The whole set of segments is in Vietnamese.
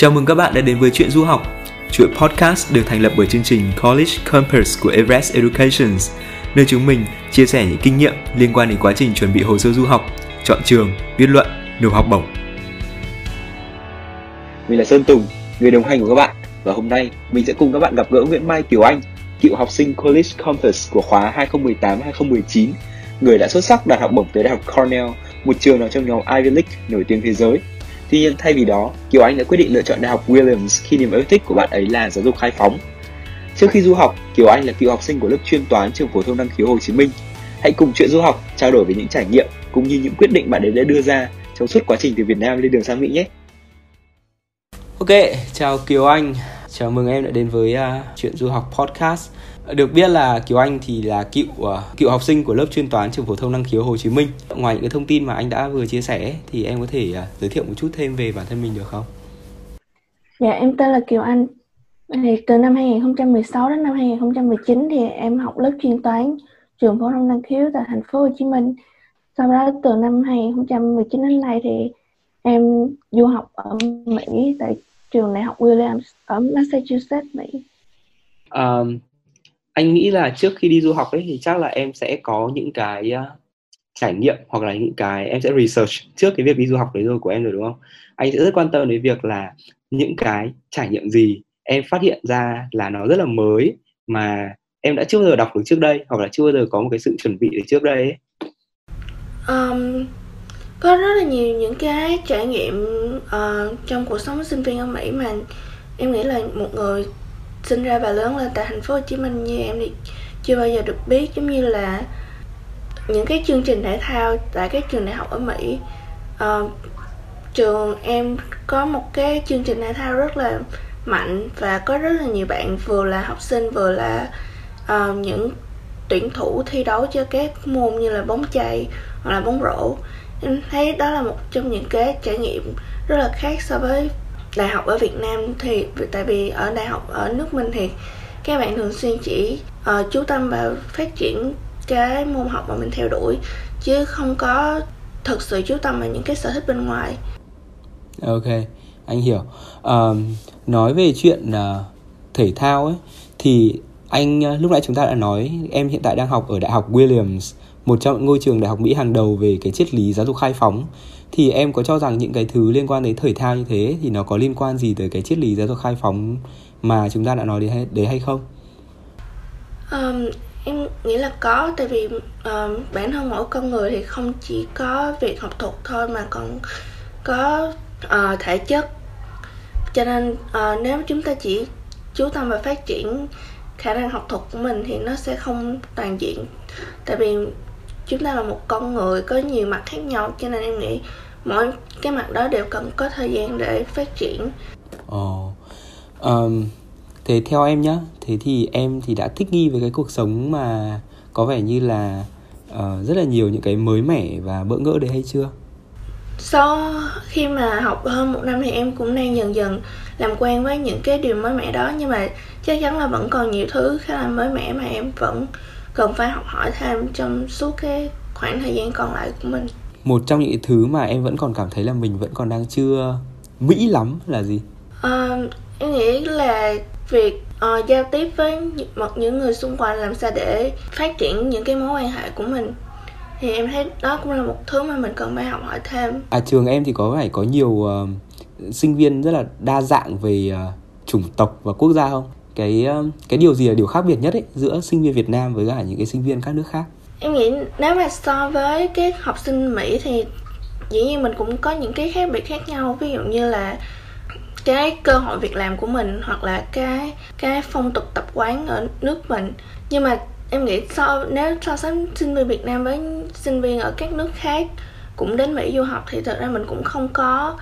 Chào mừng các bạn đã đến với Chuyện Du học, chuỗi podcast được thành lập bởi chương trình College Campus của Everest Educations, nơi chúng mình chia sẻ những kinh nghiệm liên quan đến quá trình chuẩn bị hồ sơ du học, chọn trường, viết luận, nộp học bổng. Mình là Sơn Tùng, người đồng hành của các bạn và hôm nay mình sẽ cùng các bạn gặp gỡ Nguyễn Mai Kiều Anh, cựu học sinh College Campus của khóa 2018-2019, người đã xuất sắc đạt học bổng tới Đại học Cornell, một trường nằm trong nhóm Ivy League nổi tiếng thế giới Tuy nhiên thay vì đó, Kiều Anh đã quyết định lựa chọn Đại học Williams khi niềm yêu thích của bạn ấy là giáo dục khai phóng. Trước khi du học, Kiều Anh là cựu học sinh của lớp chuyên toán trường phổ thông năng khiếu Hồ Chí Minh. Hãy cùng chuyện du học trao đổi về những trải nghiệm cũng như những quyết định bạn ấy đã đưa ra trong suốt quá trình từ Việt Nam lên đường sang Mỹ nhé. Ok, chào Kiều Anh. Chào mừng em đã đến với uh, chuyện du học podcast. Được biết là Kiều Anh thì là cựu uh, cựu học sinh của lớp chuyên toán trường phổ thông năng khiếu Hồ Chí Minh. Ngoài những cái thông tin mà anh đã vừa chia sẻ thì em có thể uh, giới thiệu một chút thêm về bản thân mình được không? Dạ em tên là Kiều Anh. Thì từ năm 2016 đến năm 2019 thì em học lớp chuyên toán trường phổ thông năng khiếu tại thành phố Hồ Chí Minh. Sau đó từ năm 2019 đến nay thì em du học ở Mỹ tại trường đại học Williams ở Massachusetts, Mỹ. Um, anh nghĩ là trước khi đi du học ấy thì chắc là em sẽ có những cái uh, trải nghiệm hoặc là những cái em sẽ research trước cái việc đi du học đấy rồi của em rồi đúng không? Anh sẽ rất quan tâm đến việc là những cái trải nghiệm gì em phát hiện ra là nó rất là mới mà em đã chưa bao giờ đọc được trước đây hoặc là chưa bao giờ có một cái sự chuẩn bị được trước đây ấy. Um, có rất là nhiều những cái trải nghiệm uh, trong cuộc sống sinh viên ở Mỹ mà em nghĩ là một người sinh ra và lớn lên tại thành phố Hồ Chí Minh như em thì chưa bao giờ được biết giống như là những cái chương trình thể thao tại các trường đại học ở Mỹ. Uh, trường em có một cái chương trình thể thao rất là mạnh và có rất là nhiều bạn vừa là học sinh vừa là uh, những tuyển thủ thi đấu cho các môn như là bóng chày hoặc là bóng rổ. Em thấy đó là một trong những cái trải nghiệm rất là khác so với đại học ở Việt Nam thì tại vì ở đại học ở nước mình thì các bạn thường xuyên chỉ uh, chú tâm vào phát triển cái môn học mà mình theo đuổi chứ không có thực sự chú tâm vào những cái sở thích bên ngoài. Ok anh hiểu. Uh, nói về chuyện uh, thể thao ấy thì anh uh, lúc nãy chúng ta đã nói em hiện tại đang học ở đại học Williams một trong những ngôi trường đại học Mỹ hàng đầu về cái triết lý giáo dục khai phóng thì em có cho rằng những cái thứ liên quan đến thể thao như thế thì nó có liên quan gì tới cái triết lý giáo dục khai phóng mà chúng ta đã nói đến hay, đấy hay không? Um, em nghĩ là có tại vì um, bản thân mỗi con người thì không chỉ có việc học thuật thôi mà còn có uh, thể chất cho nên uh, nếu chúng ta chỉ chú tâm vào phát triển khả năng học thuật của mình thì nó sẽ không toàn diện tại vì chúng ta là một con người có nhiều mặt khác nhau cho nên em nghĩ mỗi cái mặt đó đều cần có thời gian để phát triển Ồ, oh. um, thế theo em nhá, thế thì em thì đã thích nghi với cái cuộc sống mà có vẻ như là uh, rất là nhiều những cái mới mẻ và bỡ ngỡ đấy hay chưa? Sau khi mà học hơn một năm thì em cũng đang dần dần làm quen với những cái điều mới mẻ đó nhưng mà chắc chắn là vẫn còn nhiều thứ khá là mới mẻ mà em vẫn cần phải học hỏi thêm trong suốt cái khoảng thời gian còn lại của mình. Một trong những thứ mà em vẫn còn cảm thấy là mình vẫn còn đang chưa mỹ lắm là gì? Uh, em nghĩ là việc uh, giao tiếp với một những người xung quanh làm sao để phát triển những cái mối quan hệ của mình. Thì em thấy đó cũng là một thứ mà mình cần phải học hỏi thêm. À trường em thì có phải có nhiều uh, sinh viên rất là đa dạng về uh, chủng tộc và quốc gia không cái ờ, cái điều gì là điều khác biệt nhất ấy giữa sinh viên Việt Nam với cả những cái sinh viên các nước khác? Em nghĩ nếu mà so với cái học sinh Mỹ thì dĩ nhiên mình cũng có những cái khác biệt khác nhau. Ví dụ như là cái cơ hội việc làm của mình hoặc là cái cái phong tục tập quán ở nước mình. Nhưng mà em nghĩ so, nếu so sánh sinh viên Việt Nam với sinh viên ở các nước khác, cũng đến Mỹ du học thì thật ra mình cũng không có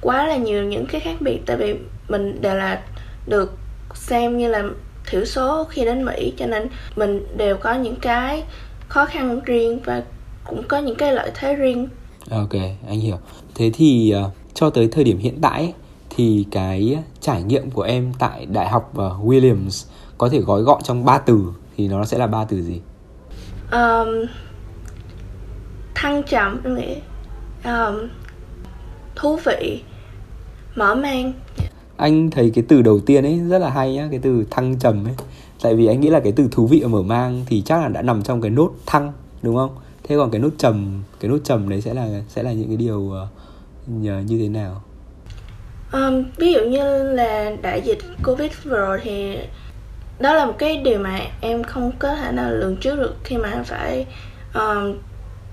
quá là nhiều những cái khác biệt. Tại vì mình đều là được xem như là thiểu số khi đến Mỹ cho nên mình đều có những cái khó khăn riêng và cũng có những cái lợi thế riêng. Ok, anh hiểu. Thế thì uh, cho tới thời điểm hiện tại thì cái trải nghiệm của em tại đại học uh, Williams có thể gói gọn trong ba từ thì nó sẽ là ba từ gì? Um, thăng trầm em nghĩ um, thú vị mở mang anh thấy cái từ đầu tiên ấy rất là hay nhá cái từ thăng trầm ấy. Tại vì anh nghĩ là cái từ thú vị ở mở mang thì chắc là đã nằm trong cái nốt thăng đúng không? Thế còn cái nốt trầm cái nốt trầm đấy sẽ là sẽ là những cái điều uh, như thế nào? Um, ví dụ như là đại dịch covid vừa rồi thì đó là một cái điều mà em không có thể nào lường trước được khi mà em phải um,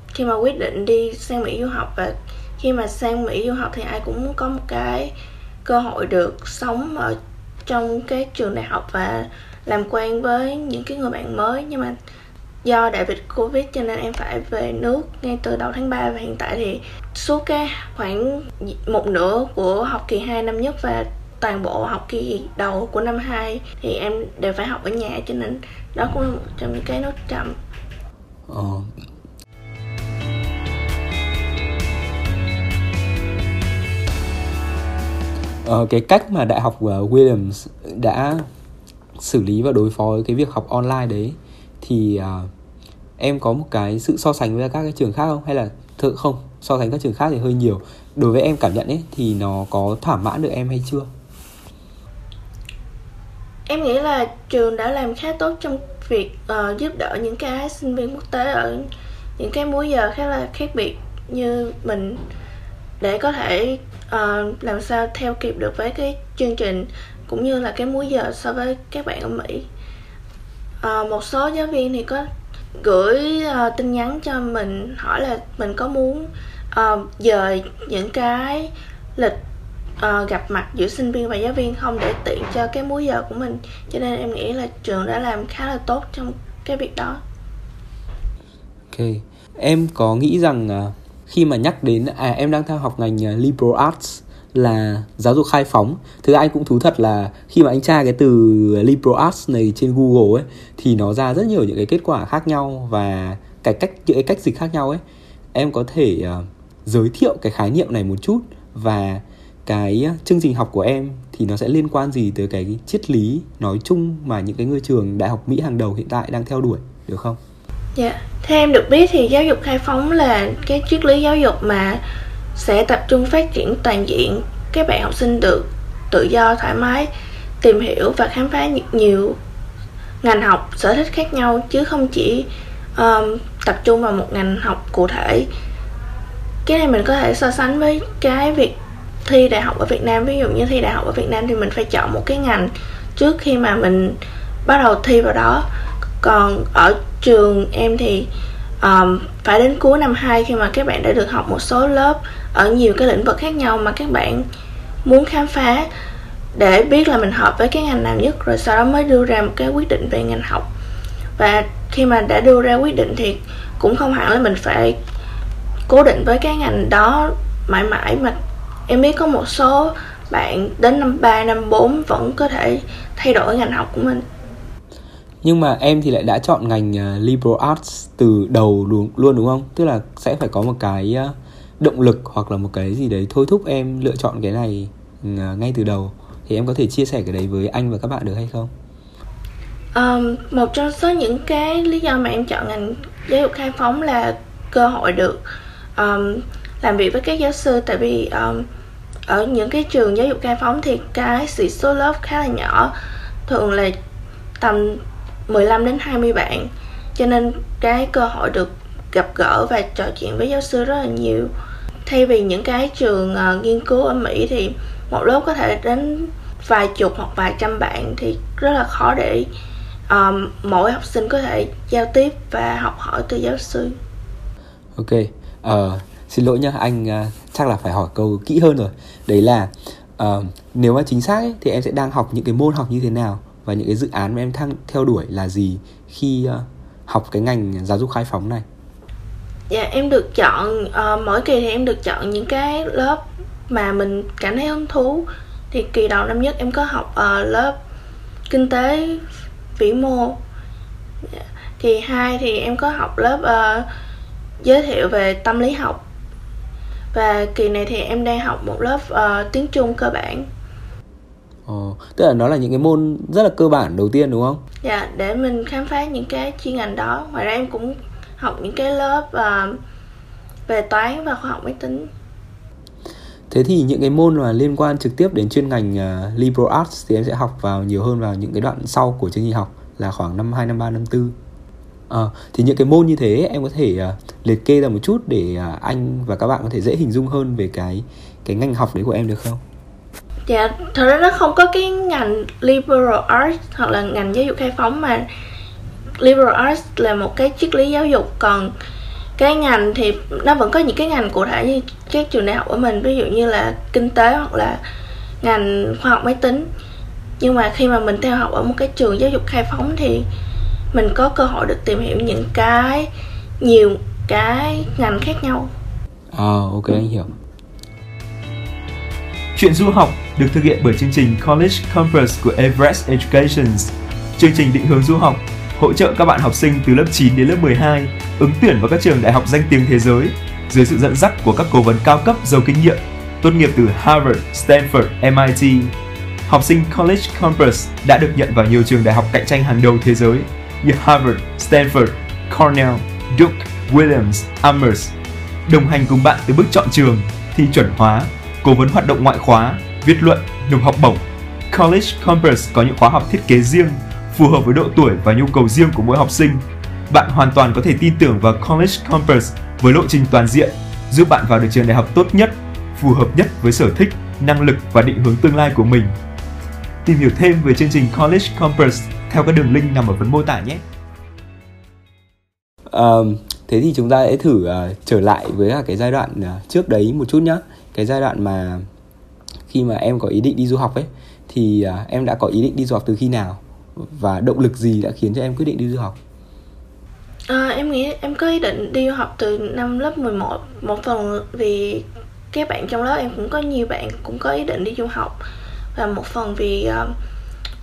khi mà quyết định đi sang mỹ du học. Và khi mà sang mỹ du học thì ai cũng có một cái cơ hội được sống ở trong cái trường đại học và làm quen với những cái người bạn mới nhưng mà do đại dịch covid cho nên em phải về nước ngay từ đầu tháng 3 và hiện tại thì suốt cái khoảng một nửa của học kỳ 2 năm nhất và toàn bộ học kỳ đầu của năm 2 thì em đều phải học ở nhà, cho nên đó cũng là một trong những cái nốt chậm ờ. Ờ, cái cách mà đại học Williams đã xử lý và đối phó với cái việc học online đấy thì uh, em có một cái sự so sánh với các cái trường khác không? Hay là thợ không so sánh các trường khác thì hơi nhiều. Đối với em cảm nhận ấy thì nó có thỏa mãn được em hay chưa? Em nghĩ là trường đã làm khá tốt trong việc uh, giúp đỡ những cái sinh viên quốc tế ở những cái múi giờ khá là khác biệt như mình để có thể uh, làm sao theo kịp được với cái chương trình cũng như là cái múi giờ so với các bạn ở Mỹ. Uh, một số giáo viên thì có gửi uh, tin nhắn cho mình hỏi là mình có muốn uh, dời những cái lịch uh, gặp mặt giữa sinh viên và giáo viên không để tiện cho cái múi giờ của mình. Cho nên em nghĩ là trường đã làm khá là tốt trong cái việc đó. Ok. Em có nghĩ rằng uh, khi mà nhắc đến à em đang theo học ngành à, liberal arts là giáo dục khai phóng thực ra anh cũng thú thật là khi mà anh tra cái từ liberal arts này trên google ấy thì nó ra rất nhiều những cái kết quả khác nhau và cái cách những cái cách dịch khác nhau ấy em có thể uh, giới thiệu cái khái niệm này một chút và cái à, chương trình học của em thì nó sẽ liên quan gì tới cái triết lý nói chung mà những cái ngôi trường đại học Mỹ hàng đầu hiện tại đang theo đuổi được không? Dạ, theo em được biết thì giáo dục khai phóng là cái triết lý giáo dục mà sẽ tập trung phát triển toàn diện các bạn học sinh được tự do thoải mái tìm hiểu và khám phá nhiều ngành học sở thích khác nhau chứ không chỉ um, tập trung vào một ngành học cụ thể. Cái này mình có thể so sánh với cái việc thi đại học ở Việt Nam. Ví dụ như thi đại học ở Việt Nam thì mình phải chọn một cái ngành trước khi mà mình bắt đầu thi vào đó. Còn ở trường em thì um, phải đến cuối năm 2 khi mà các bạn đã được học một số lớp ở nhiều cái lĩnh vực khác nhau mà các bạn muốn khám phá để biết là mình hợp với cái ngành nào nhất rồi sau đó mới đưa ra một cái quyết định về ngành học. Và khi mà đã đưa ra quyết định thì cũng không hẳn là mình phải cố định với cái ngành đó mãi mãi mà em biết có một số bạn đến năm 3, năm 4 vẫn có thể thay đổi ngành học của mình nhưng mà em thì lại đã chọn ngành uh, liberal arts từ đầu luôn luôn đúng không? Tức là sẽ phải có một cái uh, động lực hoặc là một cái gì đấy thôi thúc em lựa chọn cái này uh, ngay từ đầu. Thì em có thể chia sẻ cái đấy với anh và các bạn được hay không? Um, một trong số những cái lý do mà em chọn ngành giáo dục khai phóng là cơ hội được um, làm việc với các giáo sư. Tại vì um, ở những cái trường giáo dục khai phóng thì cái sĩ số lớp khá là nhỏ thường là tầm 15 đến 20 bạn. Cho nên cái cơ hội được gặp gỡ và trò chuyện với giáo sư rất là nhiều. Thay vì những cái trường uh, nghiên cứu ở Mỹ thì một lớp có thể đến vài chục hoặc vài trăm bạn thì rất là khó để um, mỗi học sinh có thể giao tiếp và học hỏi từ giáo sư. Ok uh, xin lỗi nhá anh uh, chắc là phải hỏi câu kỹ hơn rồi. Đấy là uh, nếu mà chính xác ấy, thì em sẽ đang học những cái môn học như thế nào? Và những cái dự án mà em thang, theo đuổi là gì khi uh, học cái ngành giáo dục khai phóng này? Dạ em được chọn uh, mỗi kỳ thì em được chọn những cái lớp mà mình cảm thấy hứng thú. Thì kỳ đầu năm nhất em có học uh, lớp kinh tế vĩ mô. Dạ. kỳ hai thì em có học lớp uh, giới thiệu về tâm lý học. Và kỳ này thì em đang học một lớp uh, tiếng Trung cơ bản. Ồ, tức là nó là những cái môn rất là cơ bản đầu tiên đúng không? Dạ, để mình khám phá những cái chuyên ngành đó. Ngoài ra em cũng học những cái lớp uh, về toán và khoa học máy tính. thế thì những cái môn mà liên quan trực tiếp đến chuyên ngành uh, liberal arts thì em sẽ học vào nhiều hơn vào những cái đoạn sau của chương trình học là khoảng năm 2, năm 3, năm 4 À, thì những cái môn như thế em có thể uh, liệt kê ra một chút để uh, anh và các bạn có thể dễ hình dung hơn về cái cái ngành học đấy của em được không? Dạ, thật ra nó không có cái ngành liberal arts hoặc là ngành giáo dục khai phóng mà liberal arts là một cái triết lý giáo dục. Còn cái ngành thì nó vẫn có những cái ngành cụ thể như các trường đại học của mình ví dụ như là kinh tế hoặc là ngành khoa học máy tính. Nhưng mà khi mà mình theo học ở một cái trường giáo dục khai phóng thì mình có cơ hội được tìm hiểu những cái nhiều cái ngành khác nhau. À ok anh hiểu. Chuyện du học được thực hiện bởi chương trình College Campus của Everest Education. Chương trình định hướng du học hỗ trợ các bạn học sinh từ lớp 9 đến lớp 12 ứng tuyển vào các trường đại học danh tiếng thế giới dưới sự dẫn dắt của các cố vấn cao cấp giàu kinh nghiệm tốt nghiệp từ Harvard, Stanford, MIT. Học sinh College Campus đã được nhận vào nhiều trường đại học cạnh tranh hàng đầu thế giới như Harvard, Stanford, Cornell, Duke, Williams, Amherst. Đồng hành cùng bạn từ bước chọn trường, thi chuẩn hóa, cố vấn hoạt động ngoại khóa, viết luận, nộp học bổng. College Compass có những khóa học thiết kế riêng, phù hợp với độ tuổi và nhu cầu riêng của mỗi học sinh. Bạn hoàn toàn có thể tin tưởng vào College Compass với lộ trình toàn diện, giúp bạn vào được trường đại học tốt nhất, phù hợp nhất với sở thích, năng lực và định hướng tương lai của mình. Tìm hiểu thêm về chương trình College Compass theo các đường link nằm ở phần mô tả nhé. Um, thế thì chúng ta sẽ thử uh, trở lại với cả cái giai đoạn uh, trước đấy một chút nhá cái giai đoạn mà khi mà em có ý định đi du học ấy thì uh, em đã có ý định đi du học từ khi nào và động lực gì đã khiến cho em quyết định đi du học à, em nghĩ em có ý định đi du học từ năm lớp 11 một phần vì các bạn trong lớp em cũng có nhiều bạn cũng có ý định đi du học và một phần vì uh,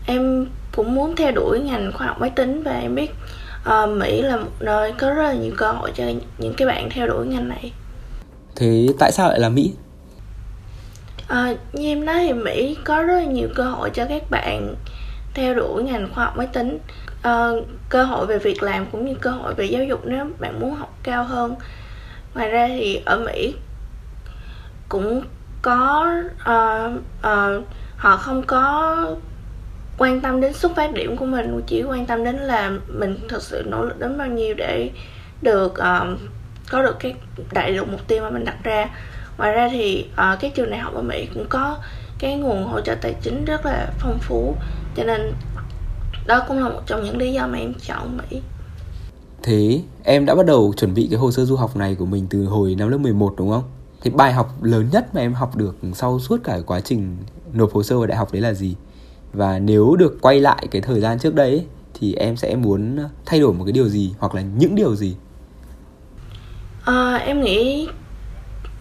em cũng muốn theo đuổi ngành khoa học máy tính và em biết uh, Mỹ là một nơi có rất là nhiều cơ hội cho những cái bạn theo đuổi ngành này. Thế tại sao lại là Mỹ? À, như em nói thì Mỹ có rất là nhiều cơ hội cho các bạn theo đuổi ngành khoa học máy tính. À, cơ hội về việc làm cũng như cơ hội về giáo dục nếu bạn muốn học cao hơn. Ngoài ra thì ở Mỹ cũng có uh, uh, họ không có quan tâm đến xuất phát điểm của mình chỉ quan tâm đến là mình thực sự nỗ lực đến bao nhiêu để được uh, có được cái đại được mục tiêu mà mình đặt ra ngoài ra thì uh, các trường đại học ở mỹ cũng có cái nguồn hỗ trợ tài chính rất là phong phú cho nên đó cũng là một trong những lý do mà em chọn mỹ Thế em đã bắt đầu chuẩn bị cái hồ sơ du học này của mình từ hồi năm lớp 11 đúng không? Thế bài học lớn nhất mà em học được sau suốt cả quá trình nộp hồ sơ vào đại học đấy là gì? Và nếu được quay lại cái thời gian trước đấy thì em sẽ muốn thay đổi một cái điều gì hoặc là những điều gì? À, em nghĩ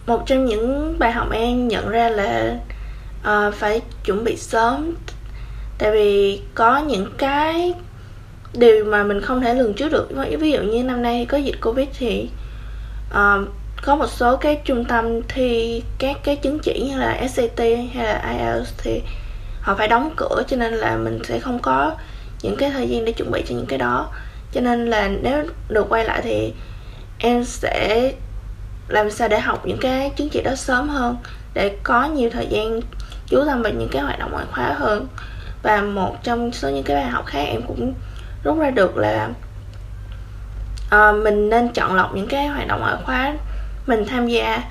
một trong những bài học em nhận ra là uh, phải chuẩn bị sớm. Tại vì có những cái điều mà mình không thể lường trước được. Ví dụ như năm nay có dịch covid thì uh, có một số cái trung tâm thi các cái chứng chỉ như là SAT hay là IELTS thì họ phải đóng cửa cho nên là mình sẽ không có những cái thời gian để chuẩn bị cho những cái đó. Cho nên là nếu được quay lại thì em sẽ làm sao để học những cái chứng chỉ đó sớm hơn để có nhiều thời gian chú tâm vào những cái hoạt động ngoại khóa hơn. Và một trong số những cái bài học khác em cũng rút ra được là uh, mình nên chọn lọc những cái hoạt động ngoại khóa mình tham gia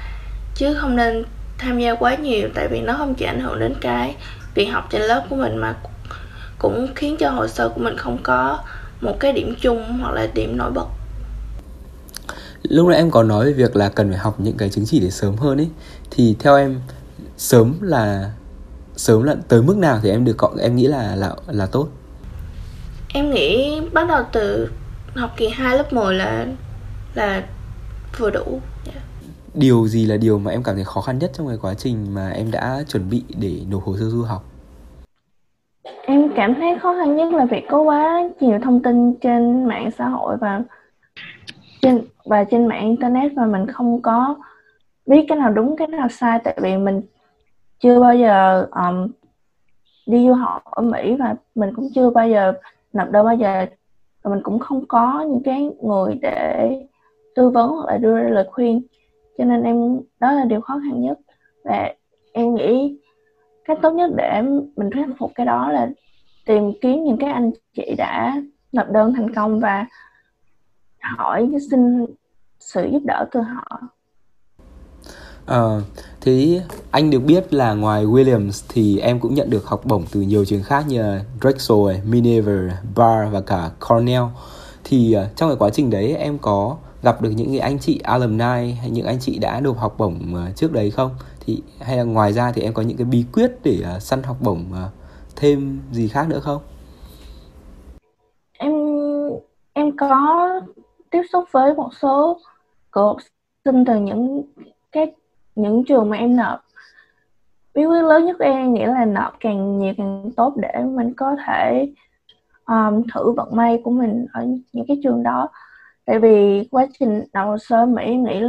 chứ không nên tham gia quá nhiều tại vì nó không chỉ ảnh hưởng đến cái việc học trên lớp của mình mà cũng khiến cho hồ sơ của mình không có một cái điểm chung hoặc là điểm nổi bật lúc nãy em có nói về việc là cần phải học những cái chứng chỉ để sớm hơn ấy thì theo em sớm là sớm là tới mức nào thì em được cộng em nghĩ là là là tốt? Em nghĩ bắt đầu từ học kỳ 2 lớp 10 là là vừa đủ. Yeah. Điều gì là điều mà em cảm thấy khó khăn nhất trong cái quá trình mà em đã chuẩn bị để nộp hồ sơ du học? Em cảm thấy khó khăn nhất là việc có quá nhiều thông tin trên mạng xã hội và trên và trên mạng internet mà mình không có biết cái nào đúng cái nào sai. Tại vì mình chưa bao giờ um, đi du học ở Mỹ và mình cũng chưa bao giờ nộp đơn bao giờ và mình cũng không có những cái người để tư vấn hoặc là đưa ra lời khuyên. Cho nên em đó là điều khó khăn nhất. Và em nghĩ cách tốt nhất để mình thuyết phục cái đó là tìm kiếm những cái anh chị đã nộp đơn thành công và hỏi xin sự giúp đỡ từ họ Ờ, thế anh được biết là ngoài Williams thì em cũng nhận được học bổng từ nhiều trường khác như là Drexel, Minerva, Barr và cả Cornell. Thì uh, trong cái quá trình đấy em có gặp được những cái anh chị alumni hay những anh chị đã được học bổng uh, trước đấy không? Thì hay là ngoài ra thì em có những cái bí quyết để uh, săn học bổng thêm gì khác nữa không? Em em có tiếp xúc với một số cựu học sinh từ những các những trường mà em nộp. Bí quyết lớn nhất em nghĩ là nộp càng nhiều càng tốt để mình có thể um, thử vận may của mình ở những cái trường đó. Tại vì quá trình nộp hồ sơ mỹ em nghĩ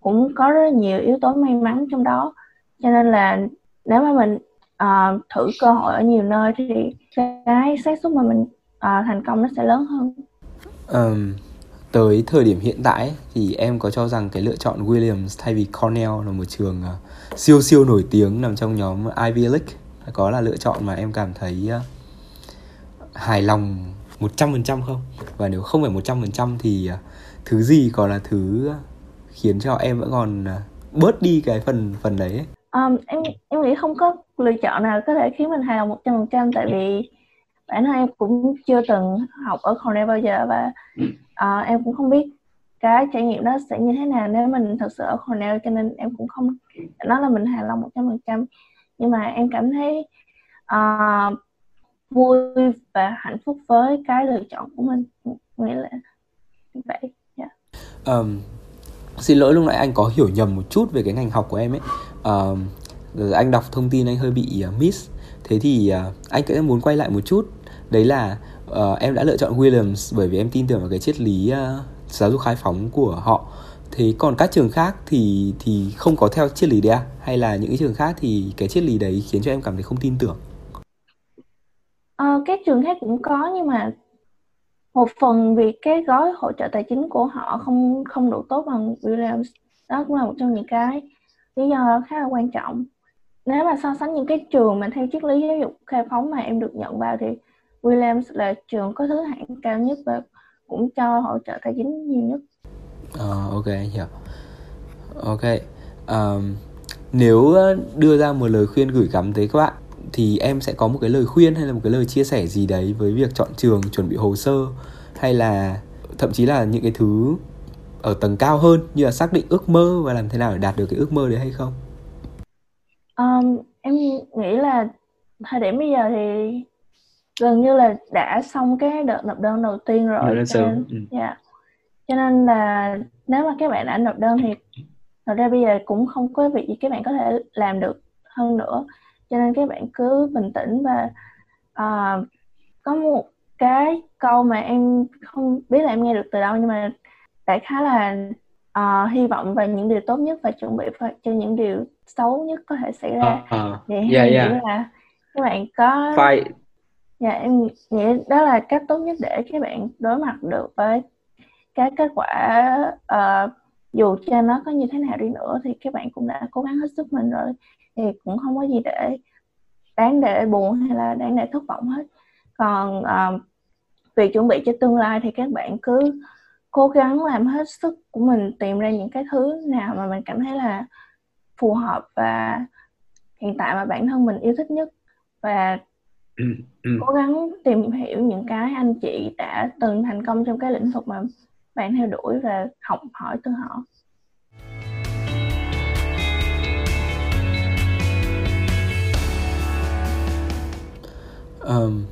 cũng có rất nhiều yếu tố may mắn trong đó. Cho nên là nếu mà mình uh, thử cơ hội ở nhiều nơi thì cái xác suất mà mình uh, thành công nó sẽ lớn hơn. Um, tới thời điểm hiện tại thì em có cho rằng cái lựa chọn Williams thay vì Cornell là một trường uh, siêu siêu nổi tiếng nằm trong nhóm Ivy League có là lựa chọn mà em cảm thấy uh, hài lòng 100% không? Và nếu không phải 100% thì uh, thứ gì còn là thứ khiến cho em vẫn còn bớt đi cái phần phần đấy ấy? Um, em em nghĩ không có lựa chọn nào có thể khiến mình hài lòng 100% tại vì bản thân em cũng chưa từng học ở Cornell bao giờ và à, em cũng không biết cái trải nghiệm đó sẽ như thế nào nếu mình thật sự ở Cornell cho nên em cũng không nói là mình hài lòng một trăm phần trăm. Nhưng mà em cảm thấy uh, vui và hạnh phúc với cái lựa chọn của mình. Nghĩa là như vậy dạ. yeah. um, xin lỗi lúc nãy anh có hiểu nhầm một chút về cái ngành học của em ấy. Uh, anh đọc thông tin anh hơi bị uh, miss. Thế thì uh, anh cũng muốn quay lại một chút. Đấy là uh, em đã lựa chọn Williams bởi vì em tin tưởng vào cái triết lý uh, giáo dục khai phóng của họ. Thế còn các trường khác thì thì không có theo triết lý đấy à? Hay là những cái trường khác thì cái triết lý đấy khiến cho em cảm thấy không tin tưởng? À, các trường khác cũng có nhưng mà một phần vì cái gói hỗ trợ tài chính của họ không không đủ tốt bằng Williams. Đó cũng là một trong những cái lý do khá là quan trọng. Nếu mà so sánh những cái trường mà theo triết lý giáo dục khai phóng mà em được nhận vào thì Williams là trường có thứ hạng cao nhất và cũng cho hỗ trợ tài chính nhiều nhất. À, ok anh hiểu. Ok. Um, nếu đưa ra một lời khuyên gửi gắm tới các bạn thì em sẽ có một cái lời khuyên hay là một cái lời chia sẻ gì đấy với việc chọn trường, chuẩn bị hồ sơ hay là thậm chí là những cái thứ ở tầng cao hơn như là xác định ước mơ và làm thế nào để đạt được cái ước mơ đấy hay không? Um, em nghĩ là thời điểm bây giờ thì gần như là đã xong cái đợt nộp đơn đầu tiên rồi cho nên, ừ. yeah. cho nên là nếu mà các bạn đã nộp đơn thì thật ra bây giờ cũng không có việc gì các bạn có thể làm được hơn nữa cho nên các bạn cứ bình tĩnh và uh, có một cái câu mà em không biết là em nghe được từ đâu nhưng mà đại khá là uh, hy vọng vào những điều tốt nhất và chuẩn bị cho những điều xấu nhất có thể xảy ra uh, uh. thì yeah, yeah. là các bạn có phải dạ em nghĩ đó là cách tốt nhất để các bạn đối mặt được với cái kết quả uh, dù cho nó có như thế nào đi nữa thì các bạn cũng đã cố gắng hết sức mình rồi thì cũng không có gì để đáng để buồn hay là đáng để thất vọng hết. Còn uh, việc chuẩn bị cho tương lai thì các bạn cứ cố gắng làm hết sức của mình tìm ra những cái thứ nào mà mình cảm thấy là phù hợp và hiện tại mà bản thân mình yêu thích nhất và cố gắng tìm hiểu những cái anh chị đã từng thành công trong cái lĩnh vực mà bạn theo đuổi và học hỏi từ họ. Um,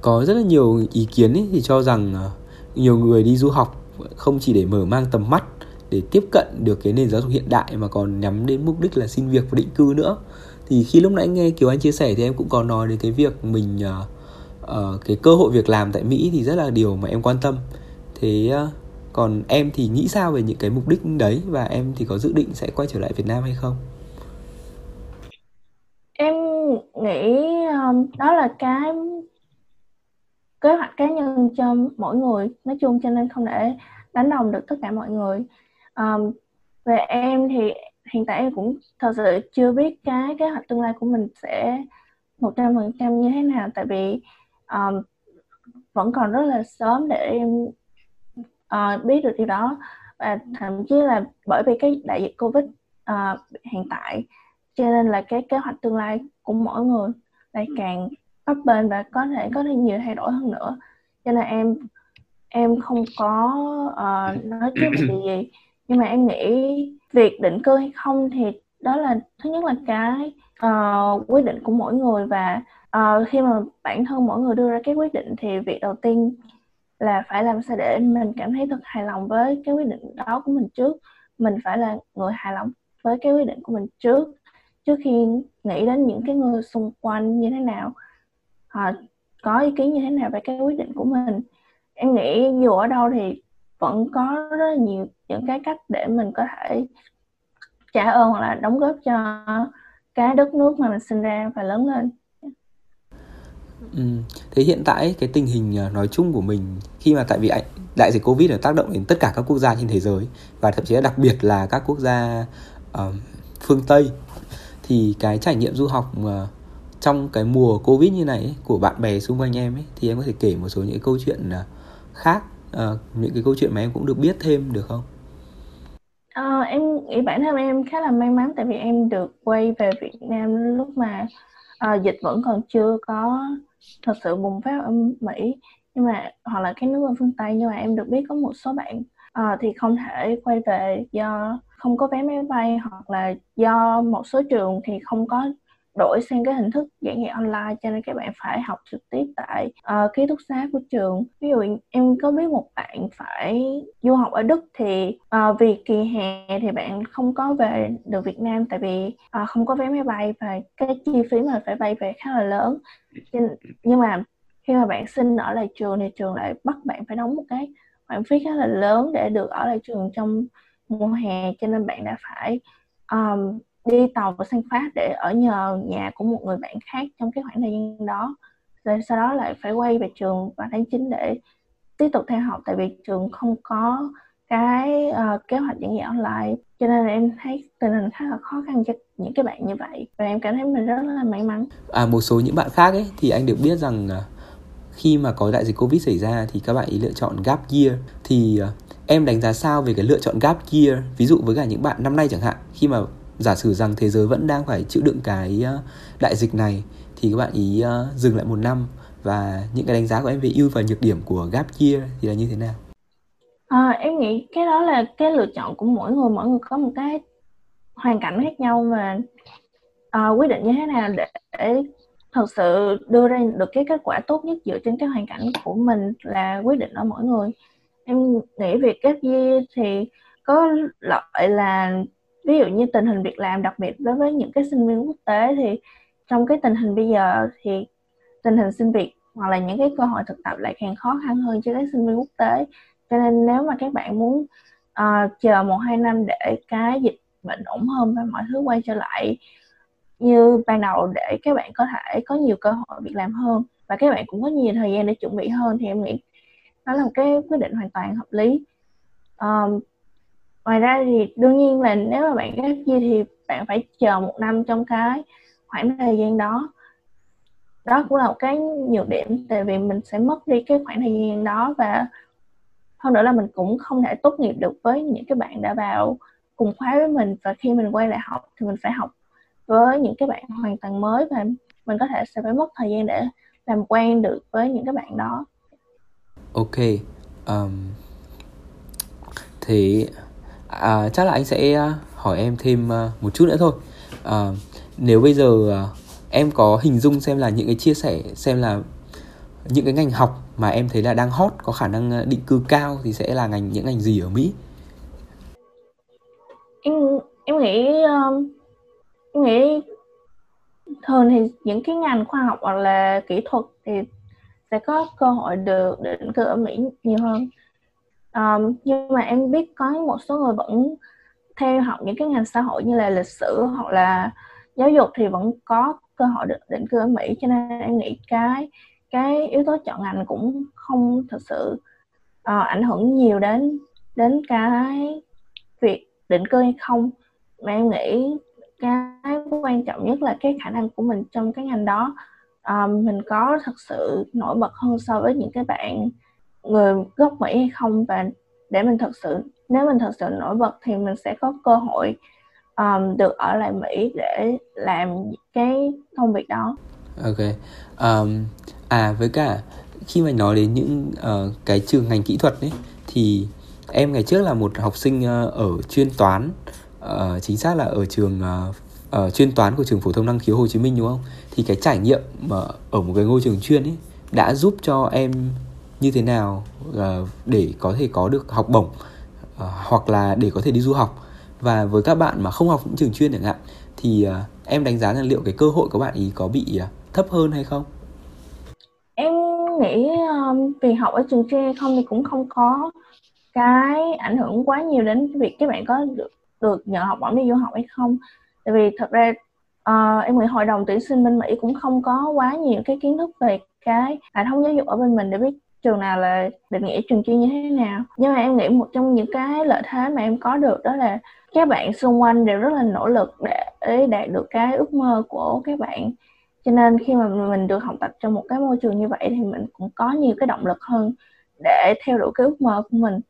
có rất là nhiều ý kiến ấy thì cho rằng uh, nhiều người đi du học không chỉ để mở mang tầm mắt để tiếp cận được cái nền giáo dục hiện đại mà còn nhắm đến mục đích là xin việc và định cư nữa thì khi lúc nãy nghe Kiều Anh chia sẻ thì em cũng có nói đến cái việc mình uh, uh, cái cơ hội việc làm tại Mỹ thì rất là điều mà em quan tâm. Thế uh, còn em thì nghĩ sao về những cái mục đích đấy và em thì có dự định sẽ quay trở lại Việt Nam hay không? Em nghĩ um, đó là cái kế hoạch cá nhân cho mỗi người. Nói chung cho nên không để đánh đồng được tất cả mọi người. Um, về em thì hiện tại em cũng thật sự chưa biết cái kế hoạch tương lai của mình sẽ một trăm phần trăm như thế nào. Tại vì um, vẫn còn rất là sớm để em uh, biết được điều đó. Và thậm chí là bởi vì cái đại dịch covid uh, hiện tại cho nên là cái kế hoạch tương lai của mỗi người lại càng bấp bênh và có thể có thêm nhiều thay đổi hơn nữa. Cho nên em em không có uh, nói trước gì gì. Nhưng mà em nghĩ việc định cư hay không thì đó là thứ nhất là cái uh, quyết định của mỗi người và uh, khi mà bản thân mỗi người đưa ra cái quyết định thì việc đầu tiên là phải làm sao để mình cảm thấy thật hài lòng với cái quyết định đó của mình trước. Mình phải là người hài lòng với cái quyết định của mình trước trước khi nghĩ đến những cái người xung quanh như thế nào họ có ý kiến như thế nào về cái quyết định của mình. Em nghĩ dù ở đâu thì vẫn có rất là nhiều những cái cách để mình có thể trả ơn hoặc là đóng góp cho cái đất nước mà mình sinh ra và lớn lên Ừ. Thế hiện tại cái tình hình ờ, nói chung của mình khi mà tại vì đại dịch Covid đã tác động đến tất cả các quốc gia trên thế giới và thậm chí là đặc biệt là các quốc gia uh, phương Tây thì cái trải nghiệm du học mà trong cái mùa Covid như này ấy, của bạn bè xung quanh em ấy thì em có thể kể một số những câu chuyện uh, khác à, những cái câu chuyện mà em cũng được biết thêm được không? À, em nghĩ bản thân em khá là may mắn tại vì em được quay về Việt Nam lúc mà à, dịch vẫn còn chưa có thật sự bùng phát ở Mỹ nhưng mà hoặc là cái nước ở phương Tây nhưng mà em được biết có một số bạn à, thì không thể quay về do không có vé máy bay hoặc là do một số trường thì không có đổi sang cái hình thức giảng dạy online cho nên các bạn phải học trực tiếp tại uh, ký túc xá của trường. Ví dụ em có biết một bạn phải du học ở đức thì uh, vì kỳ hè thì bạn không có về được việt nam tại vì uh, không có vé máy bay và cái chi phí mà phải bay về khá là lớn. Nhưng mà khi mà bạn xin ở lại trường thì trường lại bắt bạn phải đóng một cái khoản phí khá là lớn để được ở lại trường trong mùa hè cho nên bạn đã phải um, đi tàu sang Pháp để ở nhờ nhà của một người bạn khác trong cái khoảng thời gian đó. Rồi sau đó lại phải quay về trường vào tháng 9 để tiếp tục theo học tại vì trường không có cái uh, kế hoạch giảng dạy online. Cho nên là em thấy tình hình khá là khó khăn cho những cái bạn như vậy và em cảm thấy mình rất là may mắn. À một số những bạn khác ấy thì anh được biết rằng ờ, khi mà có đại dịch covid xảy ra thì các bạn ý lựa chọn gap year. Thì uh, em đánh giá sao về cái lựa chọn gap year? Ví dụ với cả những bạn năm nay chẳng hạn khi mà giả sử rằng thế giới vẫn đang phải chịu đựng cái ờ, đại dịch này thì các bạn ý ờ, dừng lại một năm và những cái đánh giá của em về ưu và nhược điểm của gap year thì là như thế nào? À, em nghĩ cái đó là cái lựa chọn của mỗi người mỗi người có một cái hoàn cảnh khác nhau và à, quyết định như thế nào để, để thật sự đưa ra được cái kết quả tốt nhất dựa trên cái hoàn cảnh của mình là quyết định ở mỗi người em nghĩ việc gap year thì có lợi là ví dụ như tình hình việc làm đặc biệt đối với những cái sinh viên quốc tế thì trong cái tình hình bây giờ thì tình hình xin việc hoặc là những cái cơ hội thực tập lại càng khó khăn hơn cho các sinh viên quốc tế. Cho nên nếu mà các bạn muốn uh, chờ một hai năm để cái dịch bệnh ổn hơn và mọi thứ quay trở lại như ban đầu để các bạn có thể có nhiều cơ hội việc làm hơn và các bạn cũng có nhiều thời gian để chuẩn bị hơn thì em nghĩ đó là một cái quyết định hoàn toàn hợp lý. Um, ngoài ra thì đương nhiên là nếu mà bạn ghép chia thì bạn phải chờ một năm trong cái khoảng thời gian đó. Đó cũng là một cái nhược điểm tại vì mình sẽ mất đi cái khoảng thời gian đó và hơn nữa là mình cũng không thể tốt nghiệp được với những cái bạn đã vào cùng khóa với mình. Và khi mình quay lại học thì mình phải học với những cái bạn hoàn toàn mới và mình có thể sẽ phải mất thời gian để làm quen được với những cái bạn đó. Ok um, thì à, chắc là anh sẽ à, hỏi em thêm à, một chút nữa thôi à, nếu bây giờ à, em có hình dung xem là những cái chia sẻ xem là những cái ngành học mà em thấy là đang hot có khả năng định cư cao thì sẽ là ngành những ngành gì ở Mỹ? Em em nghĩ em nghĩ thường thì những cái ngành khoa học hoặc là kỹ thuật thì sẽ có cơ hội được định cư ở Mỹ nhiều hơn um, nhưng mà em biết có một số người vẫn theo học những cái ngành xã hội như là lịch sử hoặc là giáo dục thì vẫn có cơ hội được định cư ở Mỹ cho nên em nghĩ cái cái yếu tố chọn ngành cũng không thật sự uh, ảnh hưởng nhiều đến đến cái việc định cư hay không. Mà em nghĩ cái quan trọng nhất là cái khả năng của mình trong cái ngành đó. Um, mình có thật sự nổi bật hơn so với những cái bạn người gốc Mỹ hay không và để mình thật sự nếu mình thật sự nổi bật thì mình sẽ có cơ hội um, được ở lại Mỹ để làm cái công việc đó. Ok. Um, à với cả khi mà nói đến những uh, cái trường ngành kỹ thuật ấy thì em ngày trước là một học sinh uh, ở chuyên toán uh, chính xác là ở trường uh, uh, chuyên toán của trường phổ thông năng khiếu Hồ Chí Minh đúng không? Thì cái trải nghiệm mà ở một cái ngôi trường chuyên ấy đã giúp cho em như thế nào ờ, để có thể có được học bổng ờ, hoặc là để có thể đi du học và với các bạn mà không học những trường chuyên chẳng hạn thì ờ, em đánh giá là liệu cái cơ hội của bạn ý có bị thấp hơn hay không? Em nghĩ um, vì học ở trường chuyên hay không thì cũng không có cái ảnh hưởng quá nhiều đến việc các bạn có được được nhận học bổng đi du học hay không tại vì thật ra uh, em nghĩ hội đồng tuyển sinh bên Mỹ cũng không có quá nhiều cái kiến thức về cái hệ thống giáo dục ở bên mình để biết trường nào là định nghĩa trường chuyên như thế nào? Nhưng mà em nghĩ một trong những cái lợi thế mà em có được đó là các bạn xung quanh đều rất là nỗ lực để đạt được cái ước mơ của các bạn. Cho nên khi mà mình được học tập trong một cái môi trường như vậy thì mình cũng có nhiều cái động lực hơn để theo đuổi cái ước mơ của mình.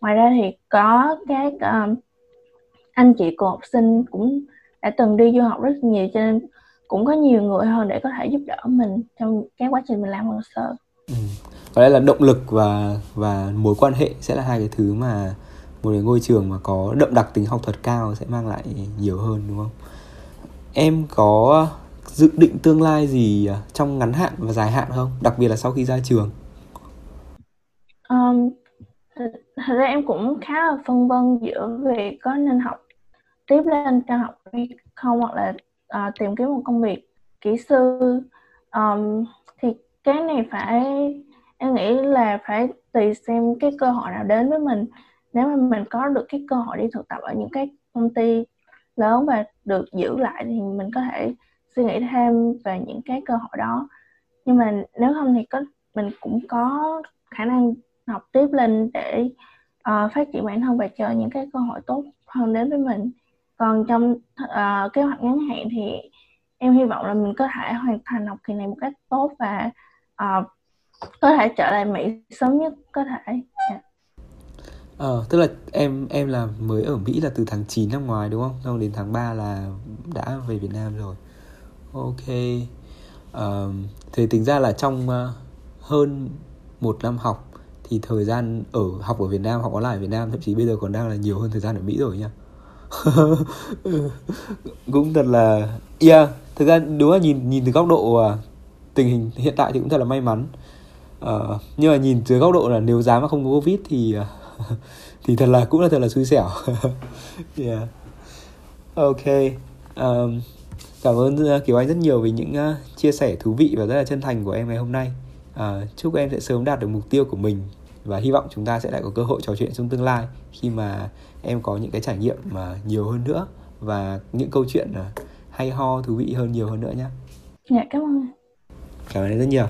Ngoài ra thì có các um, anh chị của học sinh cũng đã từng đi du học rất nhiều cho nên cũng có nhiều người hơn để có thể giúp đỡ mình trong cái quá trình mình làm hồ sơ. ừ có lẽ là động lực và và mối quan hệ sẽ là hai cái thứ mà một cái ngôi trường mà có đậm đặc tính học thuật cao sẽ mang lại nhiều hơn đúng không? Em có dự định tương lai gì à, trong ngắn hạn và dài hạn không? Đặc biệt là sau khi ra trường. Um, thật ra em cũng khá là phân vân giữa việc có nên học tiếp lên cao học hay không hoặc là uh, tìm kiếm một công việc kỹ sư. Um, thì cái này phải em nghĩ là phải tùy xem cái cơ hội nào đến với mình. Nếu mà mình có được cái cơ hội đi thực tập ở những cái công ty lớn và được giữ lại thì mình có thể suy nghĩ thêm về những cái cơ hội đó. Nhưng mà nếu không thì có mình cũng có khả năng học tiếp lên để uh, phát triển bản thân và chờ những cái cơ hội tốt hơn đến với mình. Còn trong uh, kế hoạch ngắn hạn thì em hy vọng là mình có thể hoàn thành học kỳ này một cách tốt và uh, có thể trở lại Mỹ sớm nhất có thể yeah. Ờ, tức là em em là mới ở Mỹ là từ tháng 9 năm ngoài đúng không? Xong đến tháng 3 là đã về Việt Nam rồi. Ok. Uh, thì tính ra là trong uh, hơn một năm học thì thời gian ở học ở Việt Nam học online ở Việt Nam thậm chí bây giờ còn đang là nhiều hơn thời gian ở Mỹ rồi nha cũng thật là yeah thực ra đúng là nhìn nhìn từ góc độ uh, tình hình hiện tại thì cũng thật là may mắn uh, nhưng mà nhìn từ góc độ là nếu giá mà không có covid thì uh, thì thật là cũng là thật là xui xẻo yeah ok um, cảm ơn uh, kiều anh rất nhiều vì những uh, chia sẻ thú vị và rất là chân thành của em ngày hôm nay uh, chúc em sẽ sớm đạt được mục tiêu của mình và hy vọng chúng ta sẽ lại có cơ hội trò chuyện trong tương lai khi mà em có những cái trải nghiệm mà nhiều hơn nữa và những câu chuyện hay ho thú vị hơn nhiều hơn nữa nhé. Dạ cảm ơn. Cảm ơn em rất nhiều.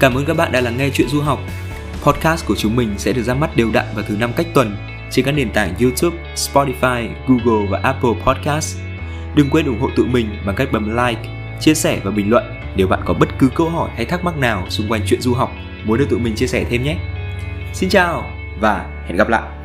Cảm ơn các bạn đã lắng nghe chuyện du học. Podcast của chúng mình sẽ được ra mắt đều đặn vào thứ năm cách tuần trên các nền tảng YouTube, Spotify, Google và Apple Podcast. Đừng quên ủng hộ tụi mình bằng cách bấm like, chia sẻ và bình luận nếu bạn có bất cứ câu hỏi hay thắc mắc nào xung quanh chuyện du học muốn được tụi mình chia sẻ thêm nhé. Xin chào và hẹn gặp lại.